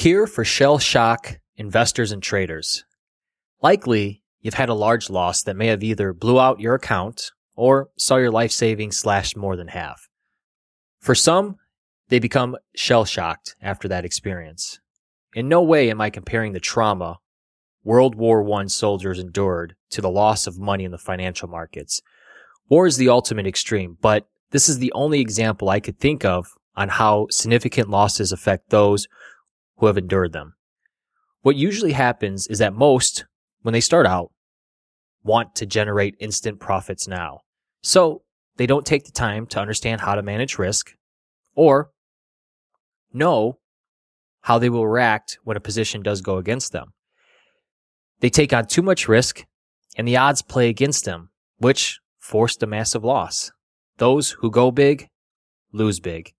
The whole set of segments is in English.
Cure for shell shock investors and traders. Likely, you've had a large loss that may have either blew out your account or saw your life savings slashed more than half. For some, they become shell shocked after that experience. In no way am I comparing the trauma World War I soldiers endured to the loss of money in the financial markets. War is the ultimate extreme, but this is the only example I could think of on how significant losses affect those who have endured them. What usually happens is that most, when they start out, want to generate instant profits now. So they don't take the time to understand how to manage risk or know how they will react when a position does go against them. They take on too much risk and the odds play against them, which forced a massive loss. Those who go big lose big.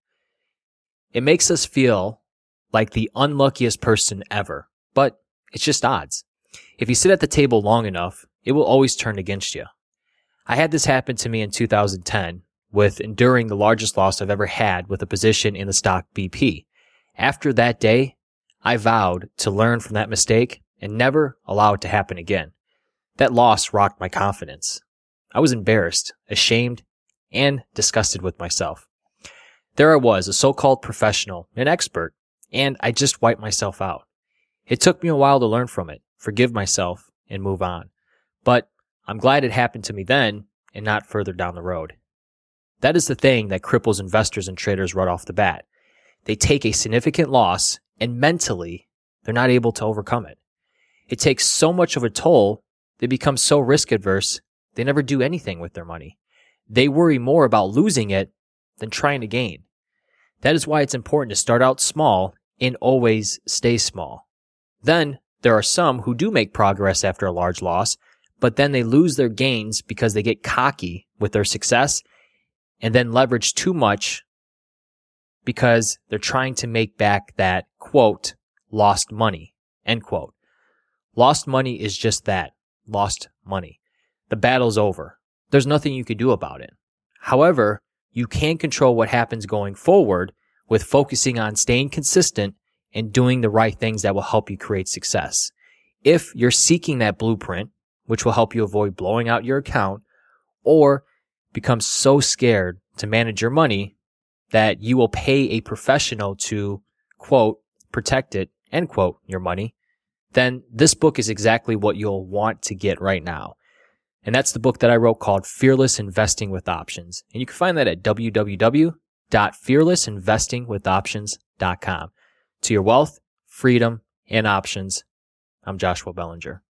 It makes us feel like the unluckiest person ever, but it's just odds. If you sit at the table long enough, it will always turn against you. I had this happen to me in 2010 with enduring the largest loss I've ever had with a position in the stock BP. After that day, I vowed to learn from that mistake and never allow it to happen again. That loss rocked my confidence. I was embarrassed, ashamed, and disgusted with myself. There I was, a so-called professional, an expert, and I just wiped myself out. It took me a while to learn from it, forgive myself, and move on. But I'm glad it happened to me then and not further down the road. That is the thing that cripples investors and traders right off the bat. They take a significant loss and mentally they're not able to overcome it. It takes so much of a toll, they become so risk adverse, they never do anything with their money. They worry more about losing it than trying to gain. That is why it's important to start out small and always stay small. Then there are some who do make progress after a large loss, but then they lose their gains because they get cocky with their success and then leverage too much because they're trying to make back that quote, lost money, end quote. Lost money is just that, lost money. The battle's over. There's nothing you can do about it. However, you can control what happens going forward with focusing on staying consistent and doing the right things that will help you create success. If you're seeking that blueprint, which will help you avoid blowing out your account or become so scared to manage your money that you will pay a professional to quote, protect it, end quote, your money, then this book is exactly what you'll want to get right now. And that's the book that I wrote called Fearless Investing with Options. And you can find that at www.fearlessinvestingwithoptions.com. To your wealth, freedom, and options, I'm Joshua Belanger.